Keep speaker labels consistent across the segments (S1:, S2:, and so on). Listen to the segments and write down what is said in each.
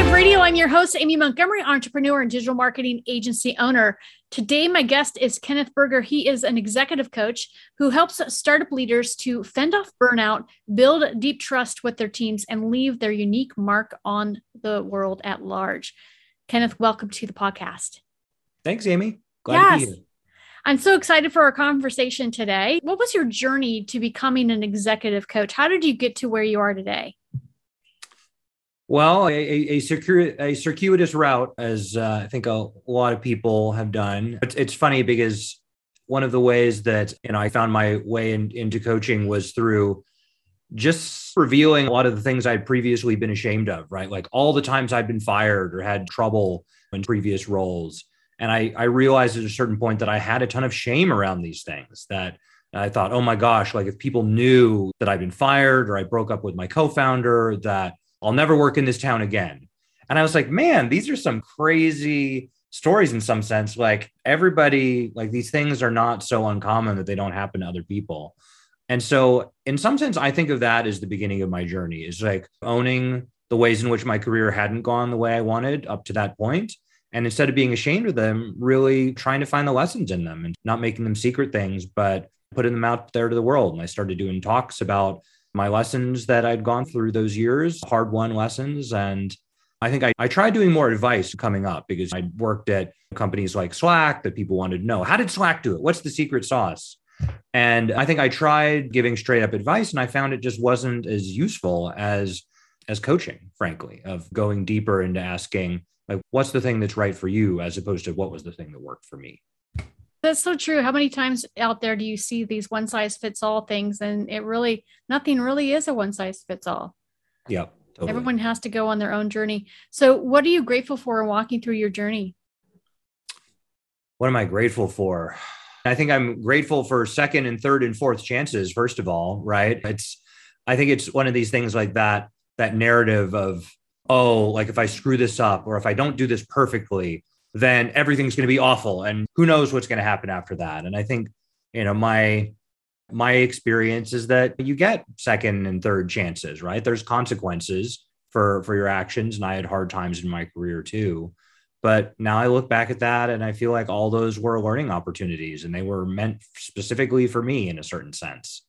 S1: Thrive Radio. I'm your host, Amy Montgomery, entrepreneur and digital marketing agency owner. Today, my guest is Kenneth Berger. He is an executive coach who helps startup leaders to fend off burnout, build deep trust with their teams, and leave their unique mark on the world at large. Kenneth, welcome to the podcast.
S2: Thanks, Amy.
S1: Glad yes. to be here. I'm so excited for our conversation today. What was your journey to becoming an executive coach? How did you get to where you are today?
S2: Well, a, a, a circuitous route, as uh, I think a, lot of people have done. It's, it's, funny because one of the ways that you know I found my way in, into coaching was through just revealing a lot of the things I'd previously been ashamed of, right? Like all the times I'd been fired or had trouble in previous roles. And I, I realized at a certain point that I had a ton of shame around these things that I thought, oh my gosh, like if people knew that I'd been fired or I broke up with my co founder, that I'll never work in this town again. And I was like, man, these are some crazy stories in some sense. Like everybody, like these things are not so uncommon that they don't happen to other people. And so, in some sense, I think of that as the beginning of my journey is like owning the ways in which my career hadn't gone the way I wanted up to that point. And instead of being ashamed of them, really trying to find the lessons in them and not making them secret things, but putting them out there to the world. And I started doing talks about my lessons that I'd gone through those years, hard won lessons. And I think I, I tried doing more advice coming up because I worked at companies like Slack that people wanted to know how did Slack do it? What's the secret sauce? And I think I tried giving straight up advice and I found it just wasn't as useful as as coaching, frankly, of going deeper into asking like what's the thing that's right for you as opposed to what was the thing that worked for me.
S1: That's so true. How many times out there do you see these one size fits all things? And it really, nothing really is a one size fits all.
S2: Yeah.
S1: Totally. Everyone has to go on their own journey. So, what are you grateful for in walking through your journey?
S2: What am I grateful for? I think I'm grateful for second and third and fourth chances, first of all, right? It's, I think it's one of these things like that, that narrative of, oh, like if I screw this up or if I don't do this perfectly, then everything's going to be awful and who knows what's going to happen after that. And i think you know my my experience is that you get second and third chances right? There's consequences for for your actions and i had hard times in my career too. But now i look back at that and i feel like all those were learning opportunities and they were meant specifically for me in a certain sense.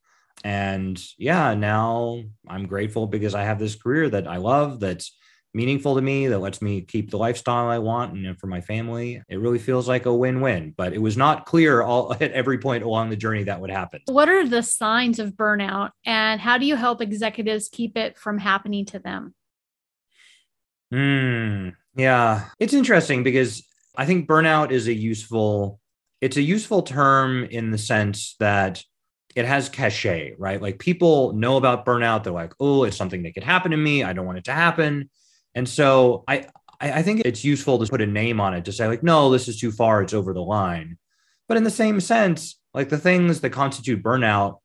S2: And yeah now i'm grateful because i have this career that i love that's meaningful to me that lets me keep the lifestyle I want and for my family. It really feels like a win-win, but it was not clear all at every point along the journey that would happen.
S1: What are the signs of burnout and how do you help executives keep it from happening to them?
S2: Hmm. Yeah, it's interesting because I think burnout is a useful it's a useful term in the sense that it has cachet, right? Like people know about burnout. They're like, oh, it's something that could happen to me. I don't want it to happen. And so I, I think it's useful to put a name on it to say, like, no, this is too far, it's over the line. But in the same sense, like the things that constitute burnout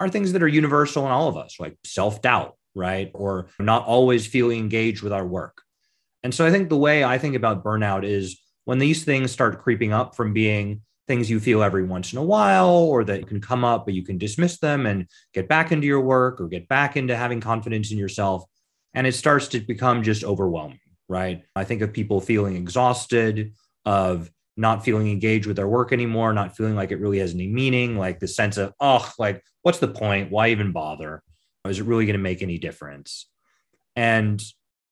S2: are things that are universal in all of us, like self doubt, right? Or not always feeling engaged with our work. And so I think the way I think about burnout is when these things start creeping up from being things you feel every once in a while or that can come up, but you can dismiss them and get back into your work or get back into having confidence in yourself and it starts to become just overwhelming, right? I think of people feeling exhausted, of not feeling engaged with their work anymore, not feeling like it really has any meaning, like the sense of, oh, like, what's the point? Why even bother? Is it really going to make any difference? And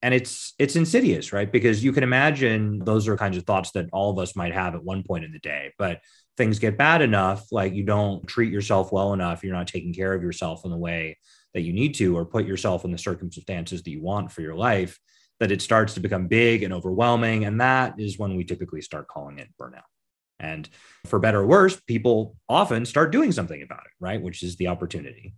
S2: and it's it's insidious, right? Because you can imagine those are kinds of thoughts that all of us might have at one point in the day, but things get bad enough, like you don't treat yourself well enough, you're not taking care of yourself in the way that you need to or put yourself in the circumstances that you want for your life that it starts to become big and overwhelming. And that is when we typically start calling it burnout. And for better or worse people often start doing something about it right? Which is the opportunity.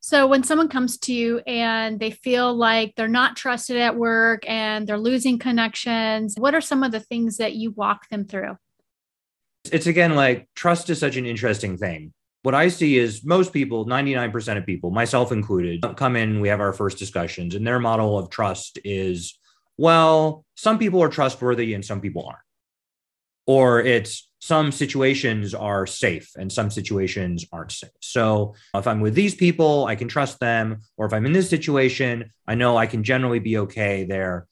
S1: So when someone comes to you and they feel like they're not trusted at work and they're losing connections what are some of the things that you walk them through?
S2: It's again like trust is such an interesting thing what I see is most people, 99% of people, myself included, come in, we have our first discussions, and their model of trust is well, some people are trustworthy and some people aren't. Or it's some situations are safe and some situations aren't safe. So if I'm with these people, I can trust them. Or if I'm in this situation, I know I can generally be okay there.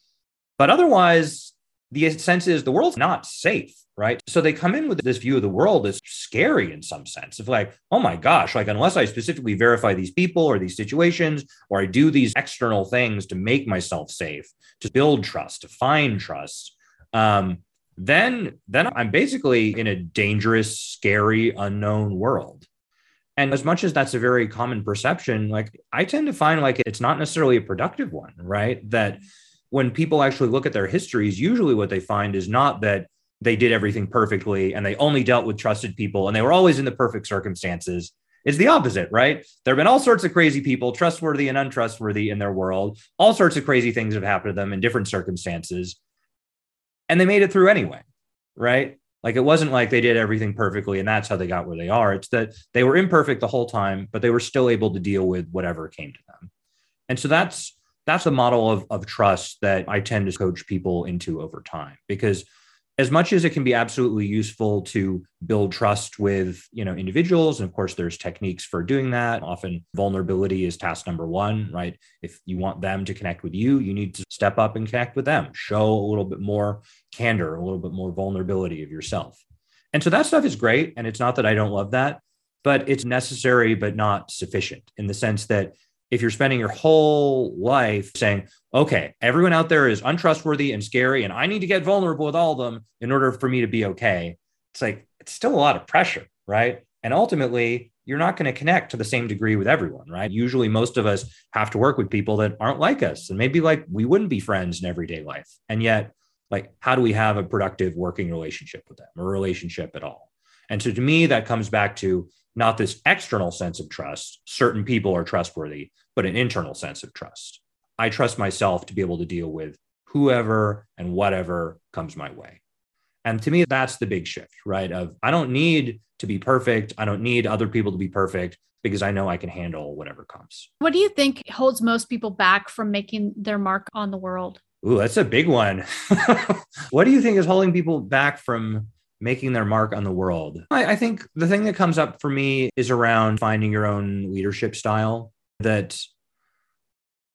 S2: But otherwise, the sense is the world's not safe right? So they come in with this view of the world that's scary in some sense of like, oh my gosh, like unless I specifically verify these people or these situations, or I do these external things to make myself safe, to build trust, to find trust, um, then then I'm basically in a dangerous, scary, unknown world. And as much as that's a very common perception, like I tend to find like it's not necessarily a productive one, right? That when people actually look at their histories, usually what they find is not that they did everything perfectly and they only dealt with trusted people and they were always in the perfect circumstances It's the opposite, right? There have been all sorts of crazy people, trustworthy and untrustworthy in their world. All sorts of crazy things have happened to them in different circumstances. And they made it through anyway, right? Like it wasn't like they did everything perfectly and that's how they got where they are. It's that they were imperfect the whole time, but they were still able to deal with whatever came to them. And so that's that's a model of, of trust that I tend to coach people into over time because as much as it can be absolutely useful to build trust with you know individuals and of course there's techniques for doing that. Often vulnerability is task number one right? If you want them to connect with you you need to step up and connect with them. Show a little bit more candor a little bit more vulnerability of yourself. And so that stuff is great and it's not that i don't love that but it's necessary but not sufficient in the sense that if you're spending your whole life saying, okay, everyone out there is untrustworthy and scary, and I need to get vulnerable with all of them in order for me to be okay, it's like, it's still a lot of pressure, right? And ultimately, you're not going to connect to the same degree with everyone, right? Usually, most of us have to work with people that aren't like us. And maybe like we wouldn't be friends in everyday life. And yet, like, how do we have a productive working relationship with them, a relationship at all? And so to me, that comes back to not this external sense of trust. Certain people are trustworthy, but an internal sense of trust. I trust myself to be able to deal with whoever and whatever comes my way. And to me, that's the big shift, right? Of I don't need to be perfect. I don't need other people to be perfect because I know I can handle whatever comes.
S1: What do you think holds most people back from making their mark on the world?
S2: Ooh, that's a big one. what do you think is holding people back from making their mark on the world? I, I, think the thing that comes up for me is around finding your own leadership style. That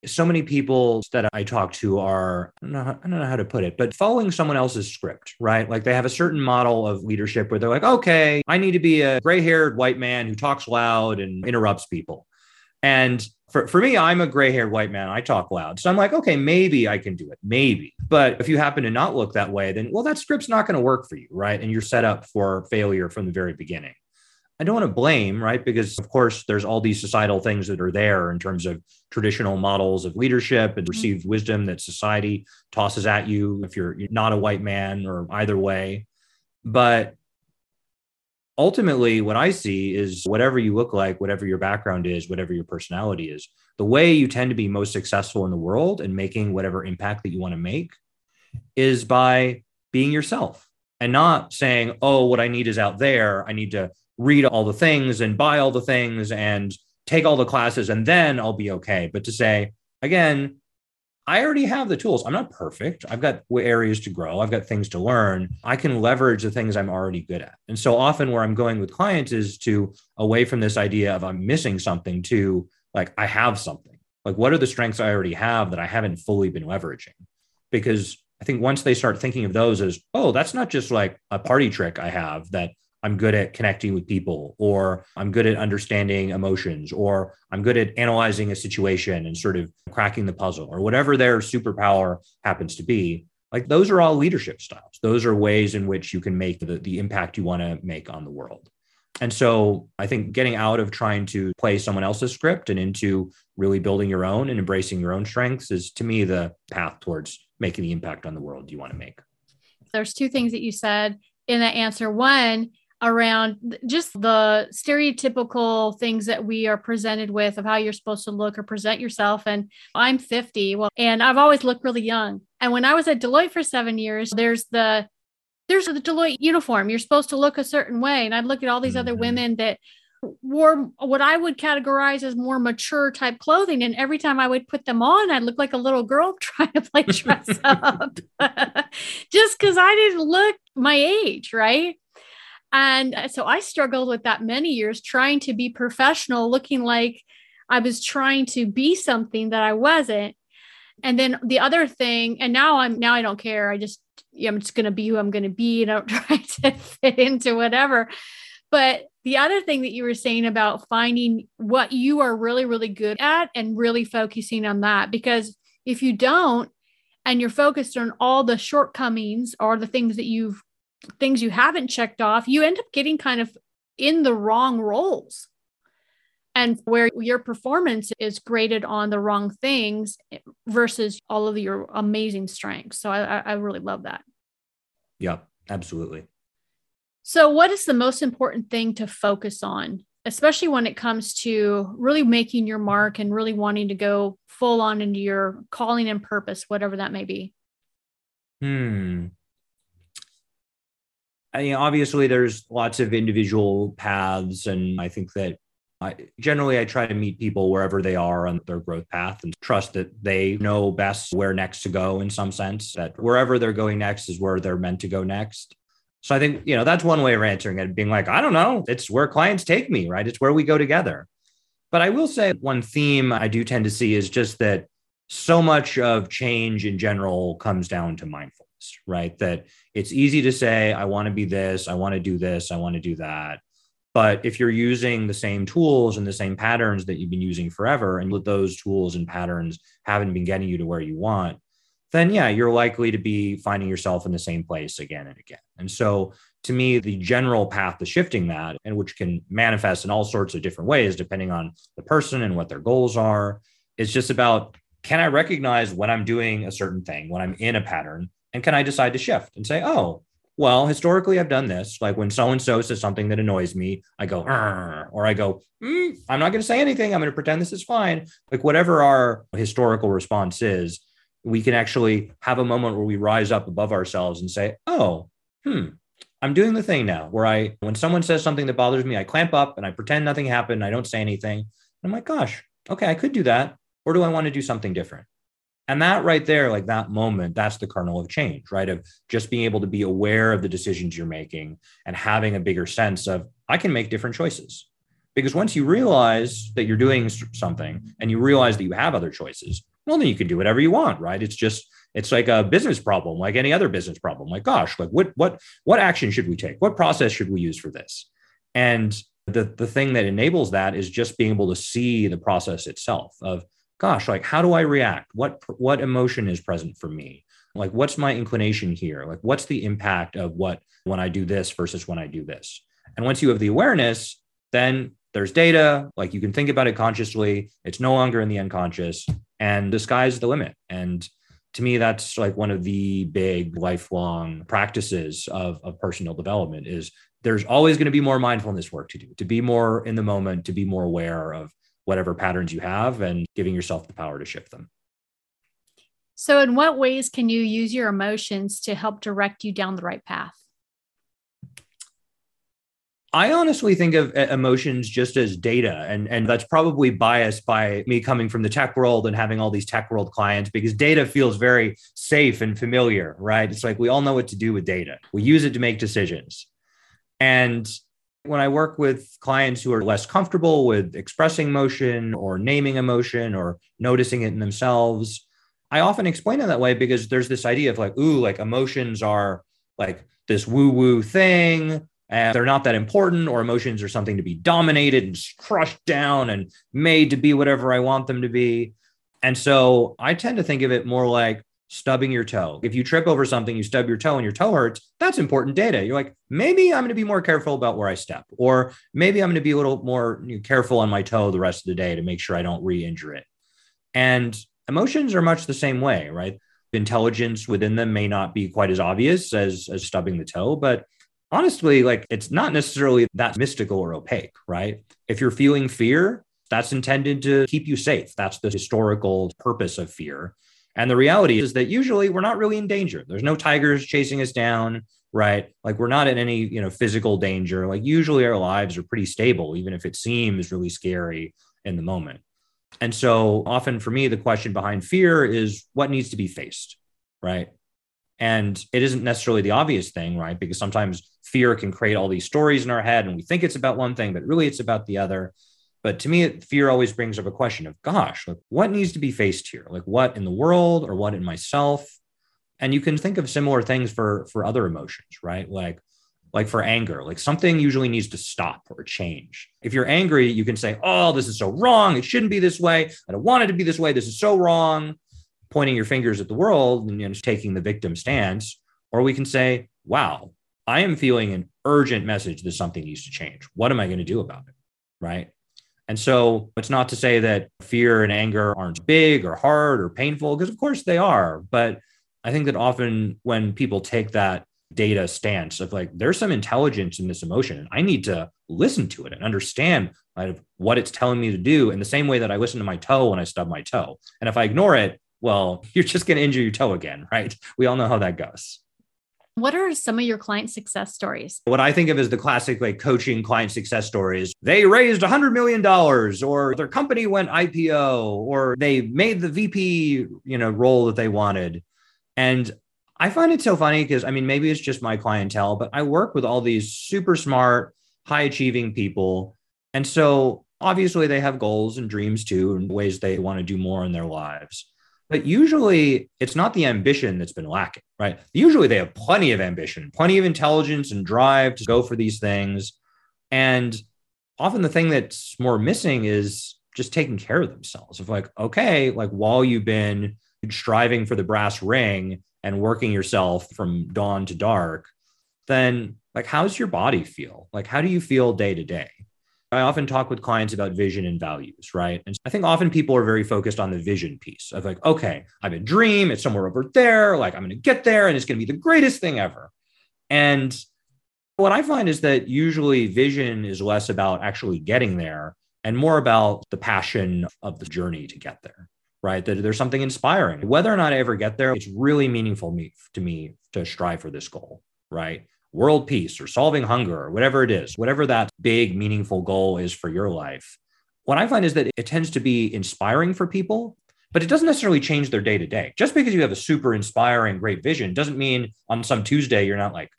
S2: so many people that I talk to are, I don't, know, I don't know how to put it, but following someone else's script, right? Like they have a certain model of leadership where they're like, okay, I need to be a gray haired white man who talks loud and interrupts people. And for, for me, I'm a gray haired white man. I talk loud. So I'm like, okay, maybe I can do it. Maybe. But if you happen to not look that way, then, well, that script's not going to work for you. Right. And you're set up for failure from the very beginning. I don't want to blame, right? Because of course, there's all these societal things that are there in terms of traditional models of leadership and received mm-hmm. wisdom that society tosses at you if you're not a white man or either way. But ultimately what i see is whatever you look like whatever your background is whatever your personality is the way you tend to be most successful in the world and making whatever impact that you want to make is by being yourself and not saying oh what i need is out there i need to read all the things and buy all the things and take all the classes and then i'll be okay but to say again I already have the tools. I'm not perfect. I've got areas to grow. I've got things to learn. I can leverage the things I'm already good at. And so often where I'm going with clients is to away from this idea of I'm missing something to like I have something. Like what are the strengths I already have that I haven't fully been leveraging? Because I think once they start thinking of those as, oh, that's not just like a party trick I have that I'm good at connecting with people, or I'm good at understanding emotions, or I'm good at analyzing a situation and sort of cracking the puzzle, or whatever their superpower happens to be. Like those are all leadership styles. Those are ways in which you can make the, the impact you want to make on the world. And so I think getting out of trying to play someone else's script and into really building your own and embracing your own strengths is to me the path towards making the impact on the world you want to make.
S1: There's two things that you said in that answer. One, around just the stereotypical things that we are presented with of how you're supposed to look or present yourself. And I'm 50, well, and I've always looked really young. And when I was at Deloitte for seven years, there's the there's the Deloitte uniform. You're supposed to look a certain way. And I'd look at all these mm-hmm. other women that wore what I would categorize as more mature type clothing. And every time I would put them on, I'd look like a little girl trying to play dress up just because I didn't look my age, right? And uh, so I struggled with that many years trying to be professional, looking like I was trying to be something that I wasn't. And then the other thing, and now I'm now I don't care. I just I'm just gonna be who I'm gonna be and I don't try to fit into whatever. But the other thing that you were saying about finding what you are really, really good at and really focusing on that, because if you don't, and you're focused on all the shortcomings or the things that you've things you haven't checked off, you end up getting kind of in the wrong roles. And where your performance is graded on the wrong things versus all of your amazing strengths. So I, I really love that.
S2: Yeah, absolutely.
S1: So, what is the most important thing to focus on, especially when it comes to really making your mark and really wanting to go full on into your calling and purpose, whatever that may be?
S2: Hmm. I mean, obviously, there's lots of individual paths, and I think that I, generally I try to meet people wherever they are on their growth path and trust that they know best where next to go in some sense. That wherever they're going next is where they're meant to go next. So I think you know that's one way of answering it, being like, I don't know, it's where clients take me, right? It's where we go together. But I will say one theme I do tend to see is just that so much of change in general comes down to mindfulness right? That it's easy to say, I want to be this, I want to do this, I want to do that. But if you're using the same tools and the same patterns that you've been using forever, and those tools and patterns haven't been getting you to where you want, then yeah, you're likely to be finding yourself in the same place again and again. And so to me, the general path to shifting that, and which can manifest in all sorts of different ways, depending on the person and what their goals are, is just about can I recognize when I'm doing a certain thing, when I'm in a pattern, and can I decide to shift and say, oh, well, historically, I've done this. Like when so and so says something that annoys me, I go, or I go, mm, I'm not going to say anything. I'm going to pretend this is fine. Like whatever our historical response is, we can actually have a moment where we rise up above ourselves and say, oh, hmm, I'm doing the thing now where I, when someone says something that bothers me, I clamp up and I pretend nothing happened. I don't say anything. I'm like, gosh, okay, I could do that. Or do I want to do something different? And that right there, like that moment, that's the kernel of change, right? Of just being able to be aware of the decisions you're making and having a bigger sense of, I can make different choices. Because once you realize that you're doing something and you realize that you have other choices, well, then you can do whatever you want, right? It's just, it's like a business problem, like any other business problem. Like, gosh, like what, what, what action should we take? What process should we use for this? And the, the thing that enables that is just being able to see the process itself of, gosh, like how do I react? What what emotion is present for me? Like what's my inclination here? Like what's the impact of what when I do this versus when I do this? And once you have the awareness, then there's data, like you can think about it consciously. It's no longer in the unconscious and the sky's the limit. And to me, that's like one of the big lifelong practices of, of personal development is there's always going to be more mindfulness work to do, to be more in the moment, to be more aware of whatever patterns you have and giving yourself the power to shift them.
S1: So, in what ways can you use your emotions to help direct you down the right path?
S2: I honestly think of uh, emotions just as data, and, and that's probably biased by me coming from the tech world and having all these tech world clients because data feels very safe and familiar, right? It's like we all know what to do with data, we use it to make decisions. And when I work with clients who are less comfortable with expressing emotion or naming emotion or noticing it in themselves, I often explain it that way because there's this idea of like, ooh, like emotions are like this woo woo thing and they're not that important, or emotions are something to be dominated and crushed down and made to be whatever I want them to be. And so I tend to think of it more like stubbing your toe. If you trip over something, you stub your toe and your toe hurts, that's important data. You're like, maybe I'm going to be more careful about where I step, or maybe I'm going to be a little more careful on my toe the rest of the day to make sure I don't re injure it. And emotions are much the same way, right? Intelligence within them may not be quite as obvious as, as stubbing the toe, but honestly, like it's not necessarily that mystical or opaque, right? If you're feeling fear, that's intended to keep you safe. That's the historical purpose of fear. And the reality is that usually we're not really in danger. There's no tigers chasing us down. right? Like we're not in any, you know, physical danger. Like usually our lives are pretty stable, even if it seems really scary in the moment. And so often for me, the question behind fear is what needs to be faced, right? And it isn't necessarily the obvious thing, right? Because sometimes fear can create all these stories in our head and we think it's about one thing, but really it's about the other. But to me, fear always brings up a question of, gosh, like what needs to be faced here? Like what in the world or what in myself? And you can think of similar things for for other emotions, right? Like like for anger, like something usually needs to stop or change. If you're angry, you can say, "Oh, this is so wrong. It shouldn't be this way. I don't want it to be this way. This is so wrong." Pointing your fingers at the world and you know, taking the victim stance, or we can say, "Wow, I am feeling an urgent message that something needs to change. What am I going to do about it?" Right? And so it's not to say that fear and anger aren't big or hard or painful, because of course they are. But I think that often when people take that data stance of like, there's some intelligence in this emotion, and I need to listen to it and understand of what it's telling me to do in the same way that I listen to my toe when I stub my toe. And if I ignore it, well, you're just going to injure your toe again, right? We all know how that goes.
S1: What are some of your client success stories?
S2: What I think of as the classic like coaching client success stories. They raised $100 million or their company went IPO or they made the VP, you know, role that they wanted. And I find it so funny because I mean, maybe it's just my clientele, but I work with all these super smart, high achieving people. And so obviously they have goals and dreams too, and ways they want to do more in their lives. But usually it's not the ambition that's been lacking, right? Usually they have plenty of ambition, plenty of intelligence and drive to go for these things. And often the thing that's more missing is just taking care of themselves of like, okay, like while you've been striving for the brass ring and working yourself from dawn to dark, then like how's your body feel? Like how do you feel day to day? I often talk with clients about vision and values, right? And I think often people are very focused on the vision piece of like, okay, I have a dream, it's somewhere over there, like I'm going to get there and it's going to be the greatest thing ever. And what I find is that usually vision is less about actually getting there and more about the passion of the journey to get there, right? That there's something inspiring. Whether or not I ever get there, it's really meaningful me, to me to strive for this goal, right? World peace or solving hunger or whatever it is, whatever that big, meaningful goal is for your life, what I find is that it tends to be inspiring for people, but it doesn't necessarily change their day to day. Just because you have a super inspiring, great vision doesn't mean on some Tuesday you're not like,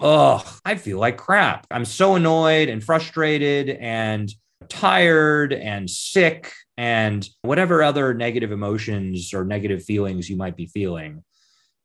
S2: oh, I feel like crap. I'm so annoyed and frustrated and tired and sick and whatever other negative emotions or negative feelings you might be feeling.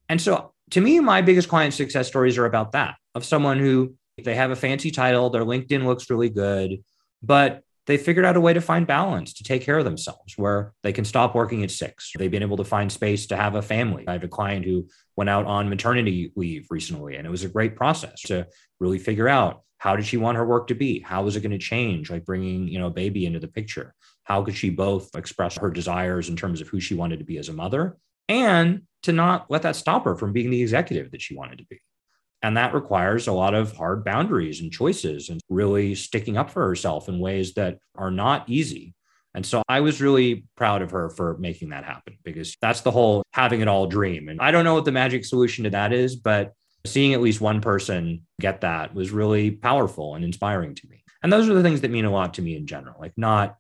S2: And so to me, my biggest client success stories are about that of someone who they have a fancy title, their LinkedIn looks really good, but they figured out a way to find balance to take care of themselves where they can stop working at six. They've been able to find space to have a family. I have a client who went out on maternity leave recently, and it was a great process to really figure out how did she want her work to be? How was it going to change? Like bringing, you know, a baby into the picture. How could she both express her desires in terms of who she wanted to be as a mother and to not let that stop her from being the executive that she wanted to be. And that requires a lot of hard boundaries and choices and really sticking up for herself in ways that are not easy. And so I was really proud of her for making that happen because that's the whole having it all dream. And I don't know what the magic solution to that is, but seeing at least one person get that was really powerful and inspiring to me. And those are the things that mean a lot to me in general, like not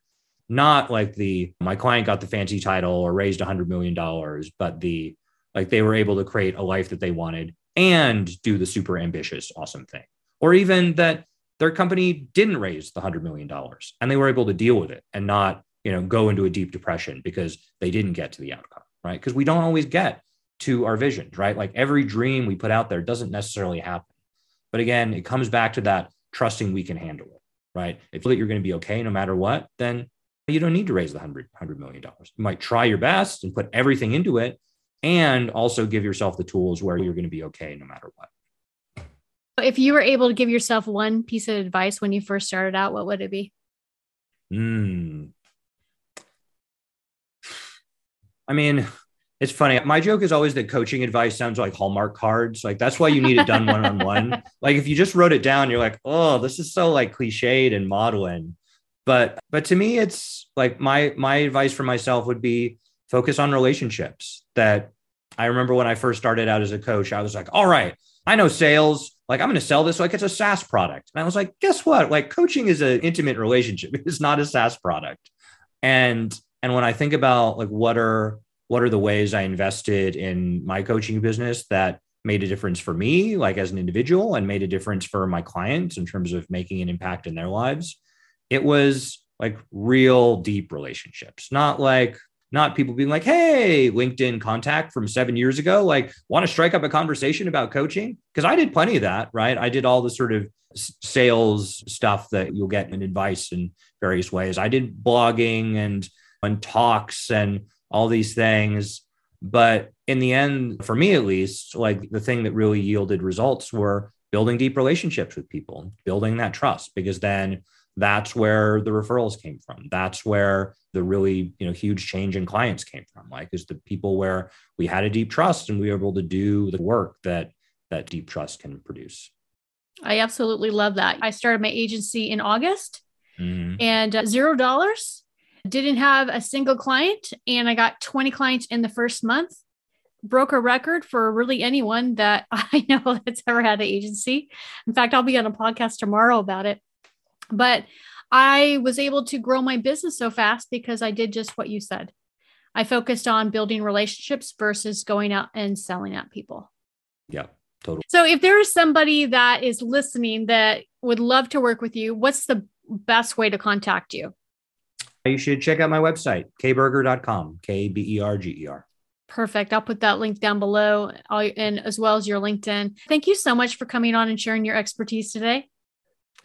S2: not like the my client got the fancy title or raised a hundred million dollars, but the like they were able to create a life that they wanted and do the super ambitious, awesome thing. Or even that their company didn't raise the hundred million dollars and they were able to deal with it and not, you know, go into a deep depression because they didn't get to the outcome, right? Because we don't always get to our visions, right? Like every dream we put out there doesn't necessarily happen. But again, it comes back to that trusting we can handle it, right? If you that you're going to be okay no matter what, then you don't need to raise the 100, $100 million. You might try your best and put everything into it and also give yourself the tools where you're going to be okay no matter what.
S1: If you were able to give yourself one piece of advice when you first started out, what would it be?
S2: Hmm. I mean, it's funny. My joke is always that coaching advice sounds like Hallmark cards. Like that's why you need it done one on one. Like if you just wrote it down, you're like, oh, this is so like cliched and modeling. But but to me, it's like my my advice for myself would be focus on relationships. That I remember when I first started out as a coach, I was like, all right, I know sales, like I'm going to sell this like it's a SaaS product. And I was like, guess what? Like coaching is an intimate relationship. It's not a SaaS product. And and when I think about like what are what are the ways I invested in my coaching business that made a difference for me, like as an individual, and made a difference for my clients in terms of making an impact in their lives, it was like real deep relationships, not like not people being like, hey, LinkedIn contact from seven years ago, like want to strike up a conversation about coaching? Because I did plenty of that, right? I did all the sort of sales stuff that you'll get in advice in various ways. I did blogging and and talks and all these things. But in the end, for me at least, like the thing that really yielded results were building deep relationships with people, building that trust, because then that's where the referrals came from. That's where the really, you know, huge change in clients came from. Like is the people where we had a deep trust and we were able to do the work that that deep trust can produce.
S1: I absolutely love that. I started my agency in August mm-hmm. and uh, zero dollars. Didn't have a single client, and I got 20 clients in the first month. Broke a record for really anyone that I know that's ever had an agency. In fact, I'll be on a podcast tomorrow about it. But I was able to grow my business so fast because I did just what you said. I focused on building relationships versus going out and selling at people.
S2: Yeah, totally.
S1: So if there is somebody that is listening that would love to work with you, what's the best way to contact you?
S2: You should check out my website, kberger.com, K B E R G E R.
S1: Perfect. I'll put that link down below and as well as your LinkedIn. Thank you so much for coming on and sharing your expertise today.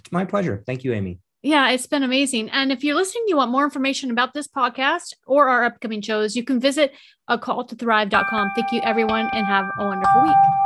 S2: It's my pleasure. Thank you, Amy.
S1: Yeah, it's been amazing. And if you're listening, you want more information about this podcast or our upcoming shows, you can visit a call to thrive.com. Thank you, everyone, and have a wonderful week.